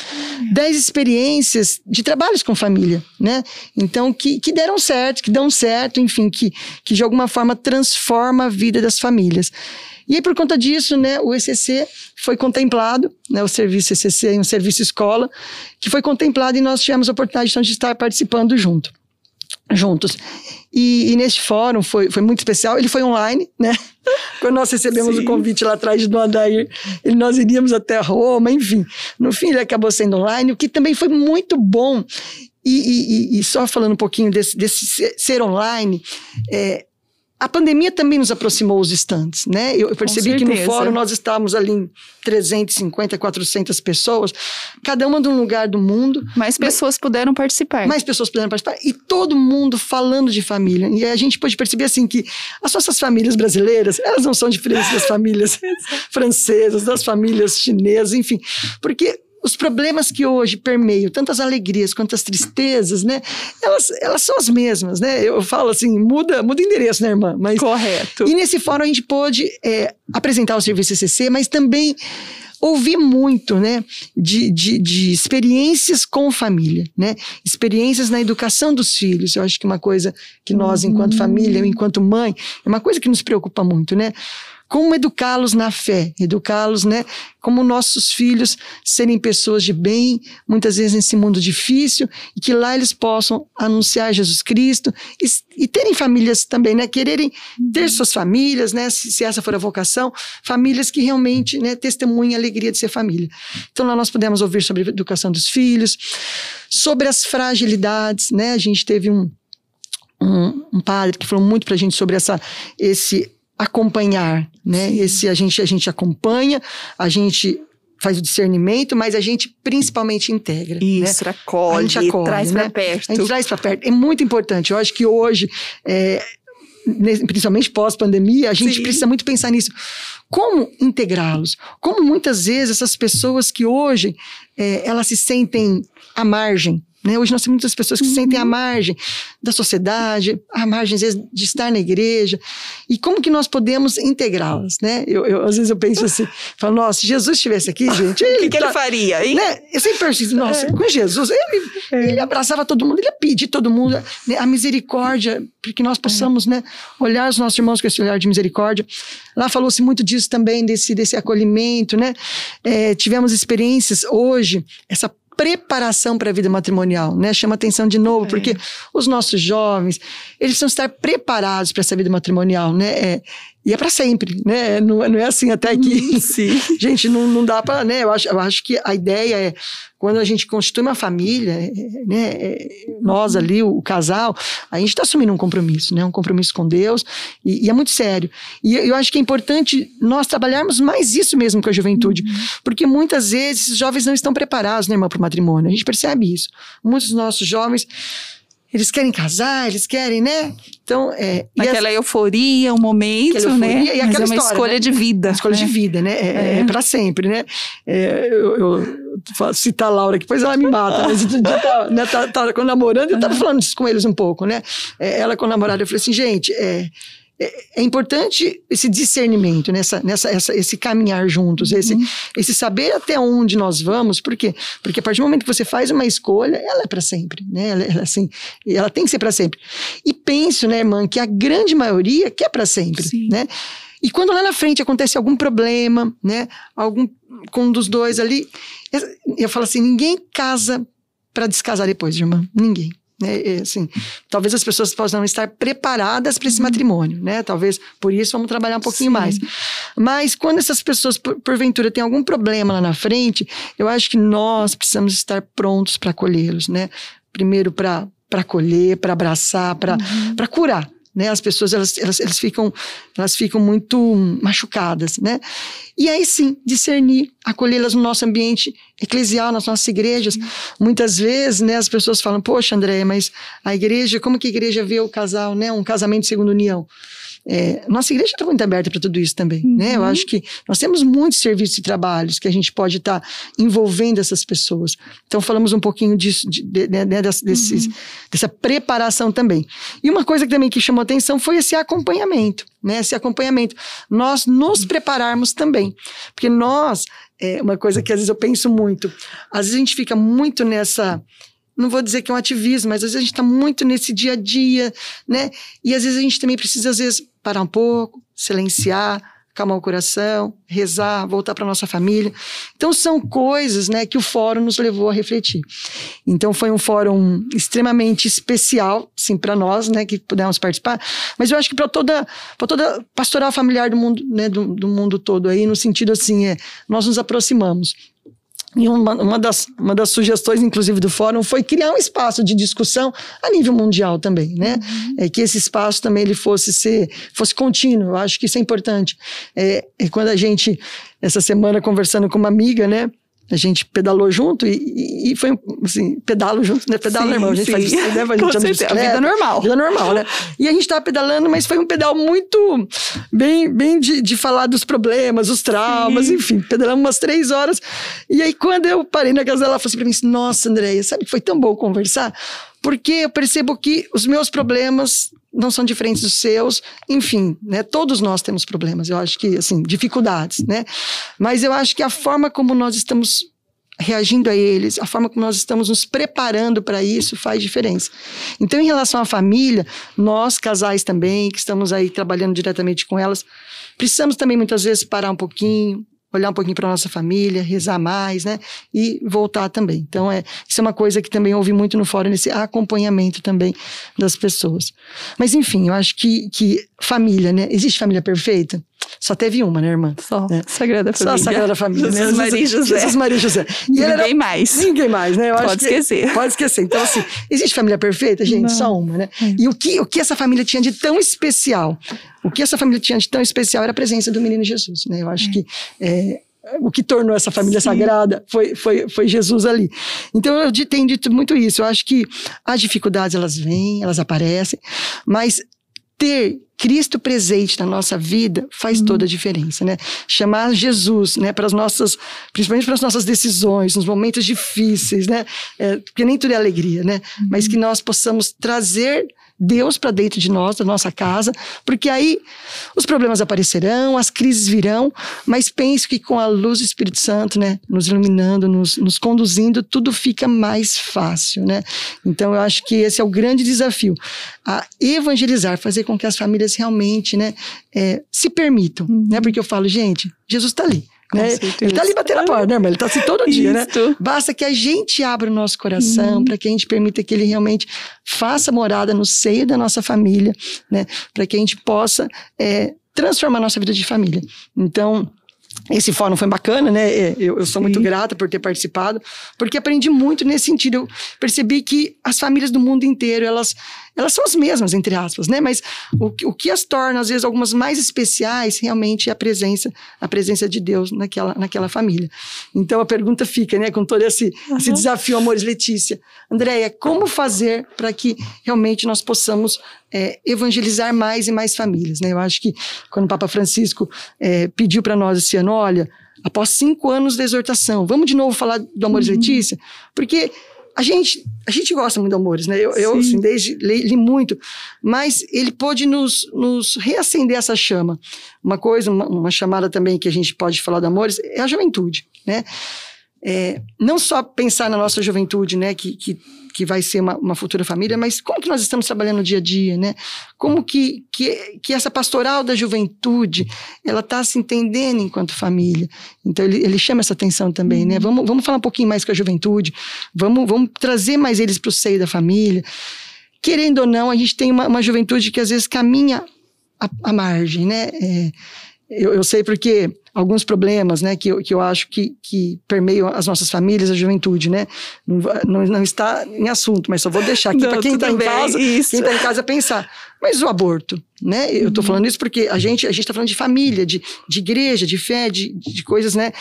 10 experiências de trabalhos com família, né? Então, que, que deram certo, que dão certo, enfim, que, que de alguma forma transforma a vida das famílias. E aí, por conta disso, né, o ECC foi contemplado, né, o serviço ECC um serviço escola, que foi contemplado e nós tivemos a oportunidade então, de estar participando junto juntos. E, e neste fórum foi, foi muito especial. Ele foi online, né? Quando nós recebemos Sim. o convite lá atrás do Adair, ele, nós iríamos até Roma, enfim. No fim, ele acabou sendo online, o que também foi muito bom. E, e, e só falando um pouquinho desse, desse ser online, é, a pandemia também nos aproximou os estantes, né? Eu, percebi que no fórum nós estávamos ali em 350, 400 pessoas, cada uma de um lugar do mundo. Mais pessoas mas, puderam participar. Mais pessoas puderam participar e todo mundo falando de família. E a gente pode perceber assim que as nossas famílias brasileiras, elas não são diferentes das famílias francesas, das famílias chinesas, enfim, porque os problemas que hoje permeiam tantas alegrias quanto as tristezas, né? Elas, elas são as mesmas, né? Eu falo assim, muda, muda endereço, né, irmã? Mas, Correto. E nesse fórum a gente pôde é, apresentar o serviço CCC, mas também ouvir muito, né, de, de, de, experiências com família, né, experiências na educação dos filhos. Eu acho que uma coisa que nós, enquanto família, enquanto mãe, é uma coisa que nos preocupa muito, né como educá-los na fé, educá-los, né? Como nossos filhos serem pessoas de bem, muitas vezes nesse mundo difícil, e que lá eles possam anunciar Jesus Cristo e, e terem famílias também, né? Quererem ter suas famílias, né? Se, se, essa for a vocação, famílias que realmente, né? Testemunhem a alegria de ser família. Então lá nós podemos ouvir sobre a educação dos filhos, sobre as fragilidades, né? A gente teve um um, um, padre que falou muito para a gente sobre essa, esse acompanhar, né? Esse a gente a gente acompanha, a gente faz o discernimento, mas a gente principalmente integra. Né? Isso, né? acolhe, a gente acolhe, traz né? para perto. A gente traz para perto. É muito importante. Eu acho que hoje, é, principalmente pós-pandemia, a gente Sim. precisa muito pensar nisso. Como integrá-los? Como muitas vezes essas pessoas que hoje é, elas se sentem à margem, né? Hoje nós temos muitas pessoas que se sentem à uhum. margem da sociedade, à margem, às vezes, de estar na igreja. E como que nós podemos integrá-las? Né? Eu, eu, às vezes eu penso assim, falo, nossa, se Jesus estivesse aqui, gente... o que, que tá, ele faria, hein? Né? Eu sempre penso assim, nossa, é. com Jesus, ele, é. ele abraçava todo mundo, ele ia pedir todo mundo né, a misericórdia, para que nós possamos é. né, olhar os nossos irmãos com esse olhar de misericórdia. Lá falou-se muito disso também, desse, desse acolhimento, né? É, tivemos experiências hoje, essa preparação para a vida matrimonial, né? Chama atenção de novo, é. porque os nossos jovens, eles precisam estar preparados para essa vida matrimonial, né? É, e é para sempre, né? Não, não, é assim até que. Sim. gente, não, não dá para. Né? Eu, acho, eu acho que a ideia é, quando a gente constitui uma família, né? É, nós ali, o, o, casal, a gente está assumindo um compromisso, né? Um compromisso com Deus, e, e, é muito sério. E eu acho que é importante nós trabalharmos mais isso mesmo com a juventude, uhum. porque muitas vezes os jovens não estão preparados, né, irmão, para o matrimônio. A gente percebe isso. Muitos dos nossos jovens eles querem casar, eles querem, né? Então, é, aquela as, euforia, o um momento, euforia, né? E aquela Mas é uma história, escolha né? de vida. Escolha né? de vida, né? É, é. é para sempre, né? É, eu, eu citar a Laura, que depois ela me mata. Mas eu tá, né, tá, tá, tá namorando, eu tava falando isso com eles um pouco, né? É, ela com o namorado, eu falei assim, gente, é, é, é, importante esse discernimento, nessa, nessa, essa, esse caminhar juntos, uhum. esse, esse saber até onde nós vamos, por quê? Porque a partir do momento que você faz uma escolha, ela é para sempre, né? Ela, ela, assim, ela tem que ser para sempre. E penso, né, irmã, que a grande maioria quer para sempre, Sim. né? E quando lá na frente acontece algum problema, né, algum com um dos dois ali, eu falo assim, ninguém casa para descasar depois, irmã, ninguém. Né? Assim, talvez as pessoas possam não estar preparadas para esse uhum. matrimônio, né? Talvez por isso vamos trabalhar um pouquinho Sim. mais. Mas quando essas pessoas, por, porventura, têm algum problema lá na frente, eu acho que nós precisamos estar prontos para acolhê-los, né? Primeiro para acolher, para abraçar, para uhum. curar né? As pessoas elas, elas, elas, ficam, elas ficam muito machucadas, né? E aí sim, discernir, acolhê-las no nosso ambiente eclesial, nas nossas igrejas. Muitas vezes, né, as pessoas falam: "Poxa, André, mas a igreja, como que a igreja vê o casal, né? Um casamento segundo união?" É, nossa igreja está muito aberta para tudo isso também, uhum. né? Eu uhum. acho que nós temos muitos serviços e trabalhos que a gente pode estar tá envolvendo essas pessoas. Então, falamos um pouquinho disso, de, de, né, desses, uhum. dessa preparação também. E uma coisa que também que chamou atenção foi esse acompanhamento, né? Esse acompanhamento. Nós nos prepararmos também. Porque nós, é uma coisa que às vezes eu penso muito, às vezes a gente fica muito nessa não vou dizer que é um ativismo, mas às vezes a gente está muito nesse dia a dia, né? E às vezes a gente também precisa, às vezes, parar um pouco, silenciar, calmar o coração, rezar, voltar para nossa família. Então são coisas, né, que o fórum nos levou a refletir. Então foi um fórum extremamente especial, sim, para nós, né, que pudemos participar. Mas eu acho que para toda, para toda pastoral familiar do mundo, né, do, do mundo todo aí, no sentido assim, é, nós nos aproximamos. E uma, uma, das, uma das sugestões, inclusive, do fórum foi criar um espaço de discussão a nível mundial também, né? Uhum. É, que esse espaço também ele fosse ser, fosse contínuo. Eu acho que isso é importante. É, é quando a gente, essa semana, conversando com uma amiga, né? A gente pedalou junto e, e, foi assim, pedalo junto, né? Pedalo normal, a gente sim. faz isso, né? A gente anda vida normal. Vida normal, né? E a gente tava pedalando, mas foi um pedal muito bem, bem de, de falar dos problemas, os traumas, sim. enfim, pedalamos umas três horas. E aí, quando eu parei na casa dela, ela falou assim pra mim: Nossa, Andréia, sabe que foi tão bom conversar? Porque eu percebo que os meus problemas não são diferentes dos seus, enfim, né? Todos nós temos problemas, eu acho que, assim, dificuldades, né? Mas eu acho que a forma como nós estamos reagindo a eles, a forma como nós estamos nos preparando para isso faz diferença. Então, em relação à família, nós, casais também, que estamos aí trabalhando diretamente com elas, precisamos também muitas vezes parar um pouquinho, olhar um pouquinho para nossa família, rezar mais, né? E voltar também. Então, é, isso é uma coisa que também ouvi muito no fórum, esse acompanhamento também das pessoas. Mas, enfim, eu acho que, que família, né? Existe família perfeita? Só teve uma, né, irmã? Só. É. Sagrada Família. Só Sagrada Família. Jesus né? Maria José. Jesus Maria José. E ninguém era... mais. Ninguém mais, né? Eu pode esquecer. Pode esquecer. Então, assim, existe família perfeita, gente? Não. Só uma, né? É. E o que, o que essa família tinha de tão especial? O que essa família tinha de tão especial era a presença do menino Jesus, né? Eu acho é. que é, o que tornou essa família Sim. sagrada foi, foi, foi Jesus ali. Então eu tenho dito muito isso. Eu acho que as dificuldades elas vêm, elas aparecem, mas ter Cristo presente na nossa vida faz uhum. toda a diferença, né? Chamar Jesus, né, para as nossas, principalmente para as nossas decisões, nos momentos difíceis, né? É, porque nem tudo é alegria, né? Uhum. Mas que nós possamos trazer Deus para dentro de nós, da nossa casa, porque aí os problemas aparecerão, as crises virão, mas penso que com a luz do Espírito Santo, né, nos iluminando, nos, nos conduzindo, tudo fica mais fácil, né? Então eu acho que esse é o grande desafio, a evangelizar, fazer com que as famílias realmente, né, é, se permitam, uhum. né? Porque eu falo, gente, Jesus está ali. Né? Ele está ali batendo a porta, né, irmã? Ele está assim todo dia, né? Basta que a gente abra o nosso coração, para que a gente permita que ele realmente faça morada no seio da nossa família, né? Para que a gente possa é, transformar a nossa vida de família. Então, esse fórum foi bacana, né? É, eu, eu sou muito grata por ter participado, porque aprendi muito nesse sentido. Eu percebi que as famílias do mundo inteiro, elas elas são as mesmas, entre aspas, né? Mas o, o que as torna, às vezes, algumas mais especiais, realmente é a presença, a presença de Deus naquela, naquela família. Então a pergunta fica, né, com todo esse, uhum. esse desafio, Amores Letícia. Andréia, como fazer para que realmente nós possamos é, evangelizar mais e mais famílias, né? Eu acho que quando o Papa Francisco é, pediu para nós esse ano, olha, após cinco anos de exortação, vamos de novo falar do Amores uhum. Letícia? Porque a gente, a gente gosta muito do Amores, né? Eu, eu assim, desde li, li, muito, mas ele pôde nos, nos reacender essa chama. Uma coisa, uma, uma, chamada também que a gente pode falar do Amores é a juventude, né? É, não só pensar na nossa juventude, né? Que, que que vai ser uma, uma, futura família, mas como que nós estamos trabalhando no dia a dia, né? Como que, que, que essa pastoral da juventude, ela está se entendendo enquanto família. Então, ele, ele chama essa atenção também, né? uhum. Vamos, vamos falar um pouquinho mais com a juventude, vamos, vamos trazer mais eles para o seio da família. Querendo ou não, a gente tem uma, uma juventude que às vezes caminha à, margem, né? É, eu, eu sei porque alguns problemas, né, que eu, que eu acho que, que permeiam as nossas famílias, a juventude, né? Não, não, não está em assunto, mas só vou deixar aqui para quem está em casa, isso. quem está em casa pensar. Mas o aborto, né? Eu estou uhum. falando isso porque a gente a gente está falando de família, de, de igreja, de fé, de, de coisas, né?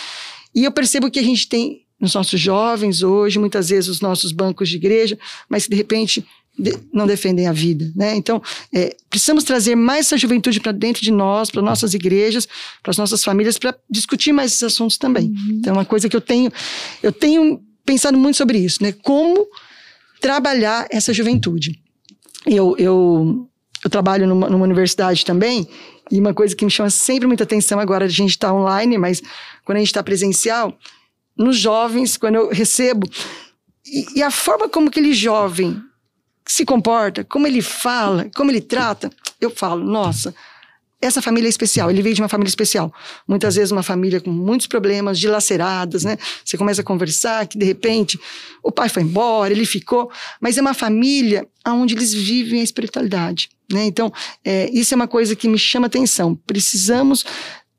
E eu percebo que a gente tem nos nossos jovens hoje, muitas vezes os nossos bancos de igreja, mas de repente de, não defendem a vida, né? Então, é, precisamos trazer mais essa juventude para dentro de nós, para nossas igrejas, para as nossas famílias, para discutir mais esses assuntos também. Uhum. Então, é uma coisa que eu tenho, eu tenho pensado muito sobre isso, né? Como trabalhar essa juventude. Eu, eu, eu trabalho numa, numa universidade também, e uma coisa que me chama sempre muita atenção agora, a gente está online, mas quando a gente está presencial, nos jovens, quando eu recebo, e, e a forma como aquele jovem se comporta, como ele fala, como ele trata, eu falo, nossa, essa família é especial, ele veio de uma família especial. Muitas vezes uma família com muitos problemas, dilaceradas, né? Você começa a conversar que de repente o pai foi embora, ele ficou, mas é uma família onde eles vivem a espiritualidade, né? Então, é, isso é uma coisa que me chama atenção. Precisamos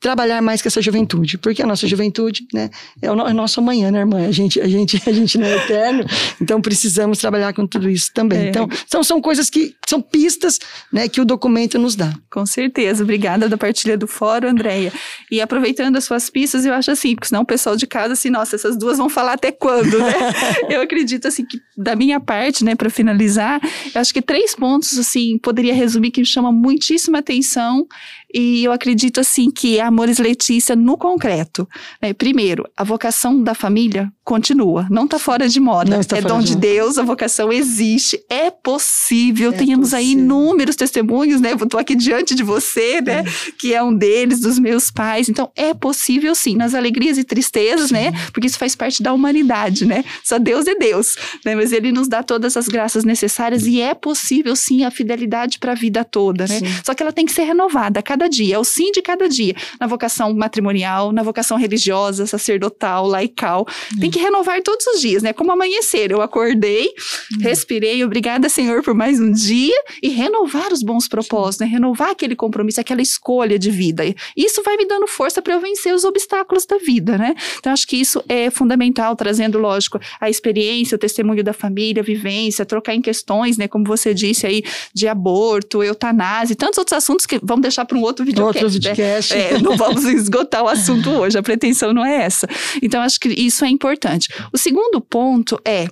trabalhar mais com essa juventude, porque a nossa juventude, né, é o, no, é o nosso amanhã, né, irmã? A gente, a gente, a gente não é eterno, então precisamos trabalhar com tudo isso também. É. Então, são, são coisas que são pistas, né, que o documento nos dá. Com certeza. Obrigada da partilha do fórum, Andréia. E aproveitando as suas pistas, eu acho assim, porque senão o pessoal de casa, assim, nossa, essas duas vão falar até quando, né? eu acredito, assim, que da minha parte, né, para finalizar, eu acho que três pontos, assim, poderia resumir que me chama muitíssima atenção e eu acredito, assim, que a Amores Letícia no concreto. Né? Primeiro, a vocação da família continua, não está fora de moda. é dom de, de Deus, a vocação existe, é possível. É Temos possível. aí inúmeros testemunhos, né? Estou aqui diante de você, né? É. Que é um deles, dos meus pais. Então, é possível sim, nas alegrias e tristezas, né? sim. né? Porque isso faz parte da humanidade, né? Só Deus é Deus, né? Mas Ele nos dá todas as graças necessárias e é possível sim a fidelidade para a vida toda, né? Sim. Só que ela tem que ser renovada a cada dia, é o sim de cada dia. Na vocação matrimonial, na vocação religiosa, sacerdotal, laical. Tem que renovar todos os dias, né? Como amanhecer. Eu acordei, hum. respirei, obrigada, Senhor, por mais um dia e renovar os bons propósitos, né? Renovar aquele compromisso, aquela escolha de vida. Isso vai me dando força para eu vencer os obstáculos da vida, né? Então, acho que isso é fundamental, trazendo, lógico, a experiência, o testemunho da família, a vivência, trocar em questões, né? Como você disse aí, de aborto, eutanásia e tantos outros assuntos que vamos deixar para um outro videocast. Outro videocast. Né? É, vamos esgotar o assunto hoje, a pretensão não é essa. Então, acho que isso é importante. O segundo ponto é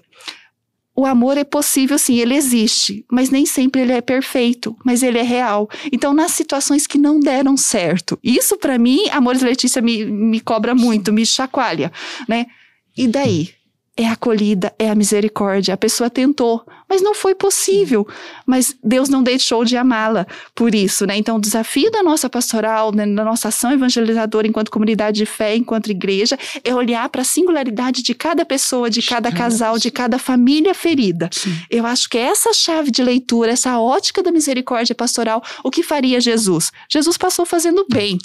o amor é possível sim, ele existe, mas nem sempre ele é perfeito, mas ele é real. Então, nas situações que não deram certo, isso para mim, Amores Letícia me, me cobra muito, me chacoalha, né? E daí? é acolhida, é a misericórdia. A pessoa tentou, mas não foi possível. Mas Deus não deixou de amá-la por isso, né? Então, o desafio da nossa pastoral, né, da nossa ação evangelizadora enquanto comunidade de fé, enquanto igreja, é olhar para a singularidade de cada pessoa, de cada casal, de cada família ferida. Sim. Eu acho que essa chave de leitura, essa ótica da misericórdia pastoral, o que faria Jesus? Jesus passou fazendo bem,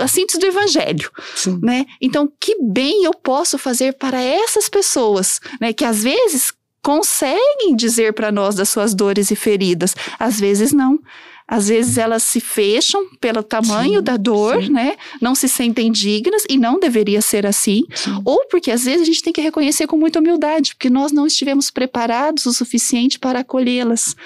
a síntese do evangelho, Sim. né? Então, que bem eu posso fazer para essas pessoas né, que às vezes conseguem dizer para nós das suas dores e feridas, às vezes não. Às vezes elas se fecham pelo tamanho sim, da dor, sim. né? Não se sentem dignas e não deveria ser assim. Sim. Ou porque às vezes a gente tem que reconhecer com muita humildade, porque nós não estivemos preparados o suficiente para acolhê-las,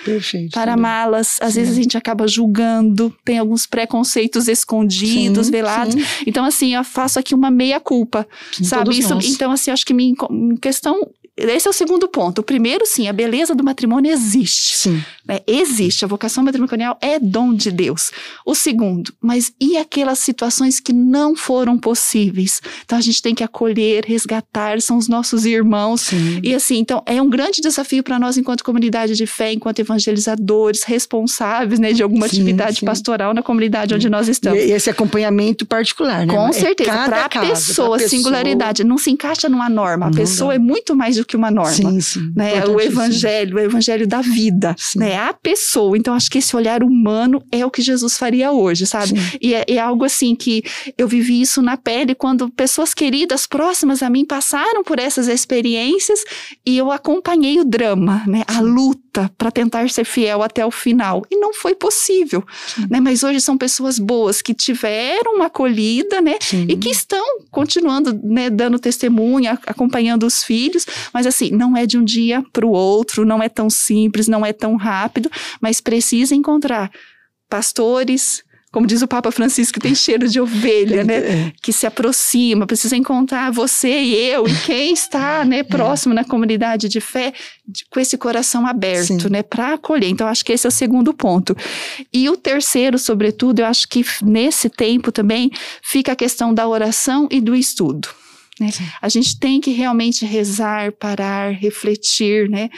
para amá-las. Às vezes a gente acaba julgando, tem alguns preconceitos escondidos, velados. Então assim, eu faço aqui uma meia culpa, sabe? Isso, então assim, acho que minha questão esse é o segundo ponto. O primeiro, sim, a beleza do matrimônio existe. Sim. Né? Existe. A vocação matrimonial é dom de Deus. O segundo, mas e aquelas situações que não foram possíveis? Então a gente tem que acolher, resgatar, são os nossos irmãos. Sim. E assim, então é um grande desafio para nós, enquanto comunidade de fé, enquanto evangelizadores, responsáveis né, de alguma sim, atividade pastoral na comunidade onde nós estamos. E esse acompanhamento particular, né? Com é certeza. Para a pessoa, singularidade. Não se encaixa numa norma. A pessoa é muito mais do que uma norma. Sim, sim. Né? O evangelho, o evangelho da vida, sim. né? A pessoa. Então, acho que esse olhar humano é o que Jesus faria hoje, sabe? E é, é, algo assim que eu vivi isso na pele quando pessoas queridas, próximas a mim, passaram por essas experiências e eu acompanhei o drama, né? A luta para tentar ser fiel até o final. E não foi possível, né? Mas hoje são pessoas boas que tiveram uma acolhida, né? Sim. E que estão continuando, né, dando testemunha, acompanhando os filhos, mas assim, não é de um dia para o outro, não é tão simples, não é tão rápido, mas precisa encontrar pastores, como diz o Papa Francisco, tem cheiro de ovelha, né? É. Que se aproxima, precisa encontrar você e eu e quem está, né, é. próximo na comunidade de fé, de, com esse coração aberto, Sim. né, para acolher. Então, acho que esse é o segundo ponto. E o terceiro, sobretudo, eu acho que nesse tempo também fica a questão da oração e do estudo. Né? A gente tem que realmente rezar, parar, refletir, né?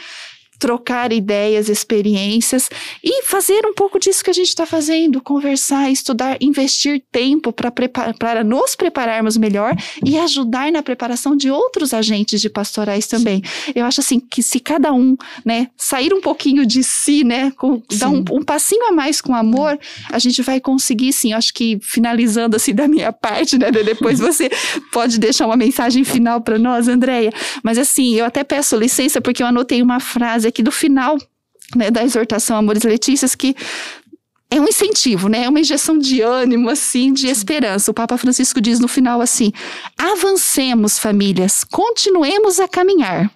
Trocar ideias, experiências e fazer um pouco disso que a gente está fazendo, conversar, estudar, investir tempo para nos prepararmos melhor e ajudar na preparação de outros agentes de pastorais também. Eu acho assim que se cada um, né, sair um pouquinho de si, né, com, dar um, um, passinho a mais com amor, a gente vai conseguir, sim. Acho que finalizando assim da minha parte, né, depois você pode deixar uma mensagem final para nós, Andréia. Mas assim, eu até peço licença porque eu anotei uma frase aqui do final né, da exortação Amores Letícias, que é um incentivo, né? É uma injeção de ânimo, assim, de esperança. O Papa Francisco diz no final assim: avancemos, famílias, continuemos a caminhar.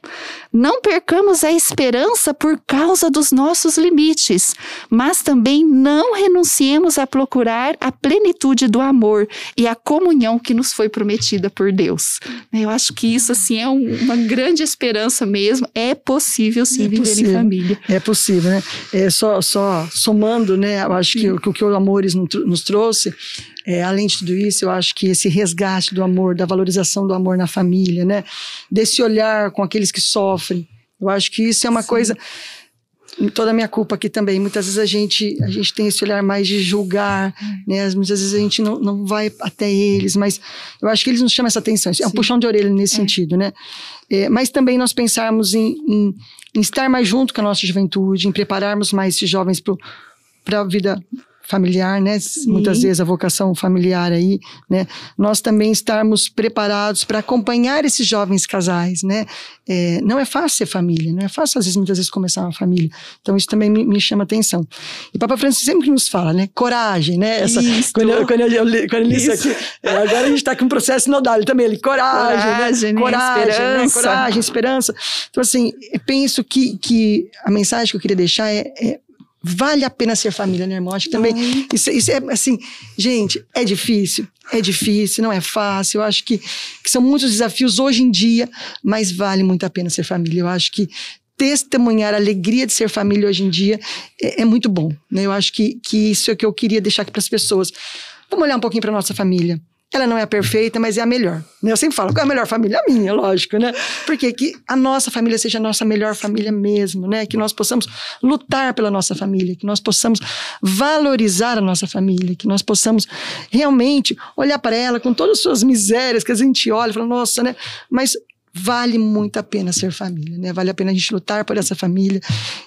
Não percamos a esperança por causa dos nossos limites, mas também não renunciemos a procurar a plenitude do amor e a comunhão que nos foi prometida por Deus. Eu acho que isso assim é um, uma grande esperança mesmo. É possível sim é viver possível. em família. É possível, né? É só, só somando, né? Eu acho que o que o Amores nos trouxe É, além de tudo isso, eu acho que esse resgate do amor, da valorização do amor na família, né? Desse olhar com aqueles que sofrem. Eu acho que isso é uma Sim. coisa toda a minha culpa aqui também. Muitas vezes a gente, a gente tem esse olhar mais de julgar, né? Muitas vezes a gente não, não vai até eles, mas eu acho que eles nos chamam essa atenção. É um Sim. puxão de orelha nesse é. sentido, né? É, mas também nós pensarmos em, em, em, estar mais junto com a nossa juventude, em prepararmos mais esses jovens para a vida familiar, né? Sim. Muitas vezes a vocação familiar aí, né? Nós também estarmos preparados para acompanhar esses jovens casais, né? É, não é fácil ser família, não é fácil às vezes, muitas vezes começar uma família. Então isso também me, me chama atenção. E Papa Francisco sempre nos fala, né? Coragem, né? Essa, isso. Quando eu, quando eu, eu, quando li isso, aqui, é, agora a gente está com um processo nodal também, ele coragem, coragem, né? coragem, né? esperança. Né? coragem, esperança. Então assim, penso que que a mensagem que eu queria deixar é, é Vale a pena ser família, né, irmão? Acho que também. Isso, isso é assim, gente, é difícil. É difícil, não é fácil. Eu acho que, que são muitos desafios hoje em dia, mas vale muito a pena ser família. Eu acho que testemunhar a alegria de ser família hoje em dia é, é muito bom. Né? Eu acho que, que isso é o que eu queria deixar aqui para as pessoas. Vamos olhar um pouquinho para nossa família. Ela não é perfeita, mas é a melhor. Né? Eu sempre falo, qual é a melhor família? A minha, lógico, né? Porque que a nossa família seja a nossa melhor família mesmo, né? Que nós possamos lutar pela nossa família, que nós possamos valorizar a nossa família, que nós possamos realmente olhar para ela com todas as suas misérias, que a gente olha e fala, nossa, né? Mas vale muito a pena ser família, né? Vale a pena a gente lutar por essa família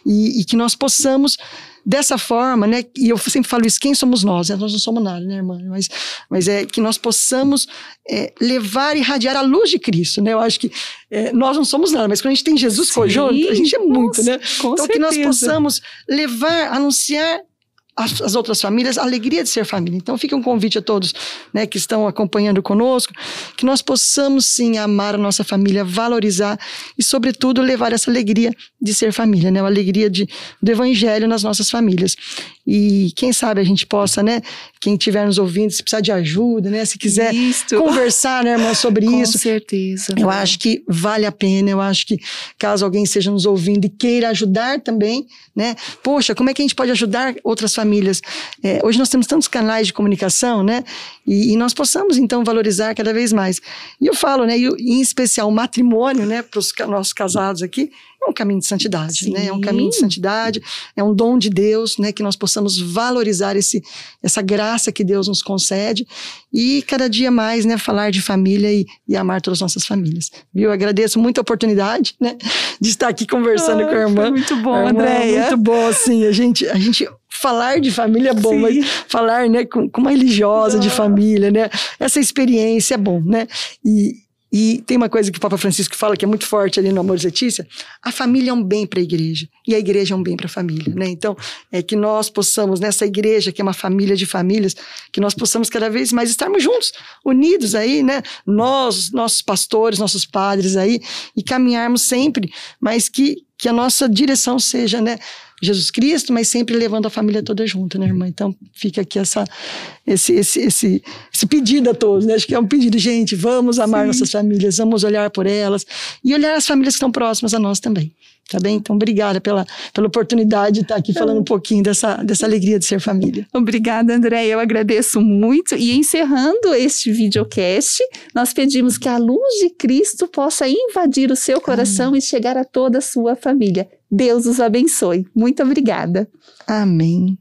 e, e que nós possamos dessa forma, né? E eu sempre falo isso, quem somos nós? Né? Nós não somos nada, né, irmã? Mas, mas é que nós possamos é, levar e irradiar a luz de Cristo, né? Eu acho que é, nós não somos nada, mas quando a gente tem Jesus Sim, junto, a gente é muito, né? então certeza. que nós possamos levar, anunciar as, as, outras famílias, a alegria de ser família. Então fica um convite a todos né, que estão acompanhando conosco, que nós possamos sim amar a nossa família, valorizar e, sobretudo, levar essa alegria de ser família, né? A alegria de, do evangelho nas nossas famílias. E quem sabe a gente possa, né? Quem estiver nos ouvindo, se precisar de ajuda, né? Se quiser Isto. conversar, né, irmã, sobre Com isso. Com certeza. Eu acho que vale a pena. Eu acho que caso alguém esteja nos ouvindo e queira ajudar também, né? Poxa, como é que a gente pode ajudar outras famílias? É, hoje nós temos tantos canais de comunicação, né? E, e, nós possamos, então, valorizar cada vez mais. E eu falo, né? E, em especial o matrimônio, né? Para os nossos casados aqui, é um caminho de santidade, Sim. né? É um caminho de santidade, é um dom de Deus, né? Que nós possamos valorizar esse, essa graça que Deus nos concede e cada dia mais, né? Falar de família e, e amar todas as nossas famílias. Viu? agradeço muito a oportunidade, né? De estar aqui conversando oh, com a irmã. muito bom, Andréia. Muito bom, assim. A gente, a gente falar de família é bom, Sim. mas falar, né, com, com uma religiosa de família, né? Essa experiência é bom, né? E, e tem uma coisa que o Papa Francisco fala que é muito forte ali no Amor Letícia: a família é um bem para a igreja e a igreja é um bem para a família, né? Então, é que nós possamos nessa igreja que é uma família de famílias, que nós possamos cada vez mais estarmos juntos, unidos aí, né? Nós, nossos pastores, nossos padres aí e caminharmos sempre, mas que que a nossa direção seja, né? Jesus Cristo, mas sempre levando a família toda junto, né, irmã? Então fica aqui essa, esse, esse, esse, esse pedido a todos, né? Acho que é um pedido, gente, vamos amar Sim. nossas famílias, vamos olhar por elas e olhar as famílias que estão próximas a nós também. Tá bem? Então, obrigada pela, pela oportunidade de estar aqui falando um pouquinho dessa, dessa alegria de ser família. Obrigada, André. Eu agradeço muito. E encerrando este videocast, nós pedimos que a luz de Cristo possa invadir o seu coração Amém. e chegar a toda a sua família. Deus os abençoe. Muito obrigada. Amém.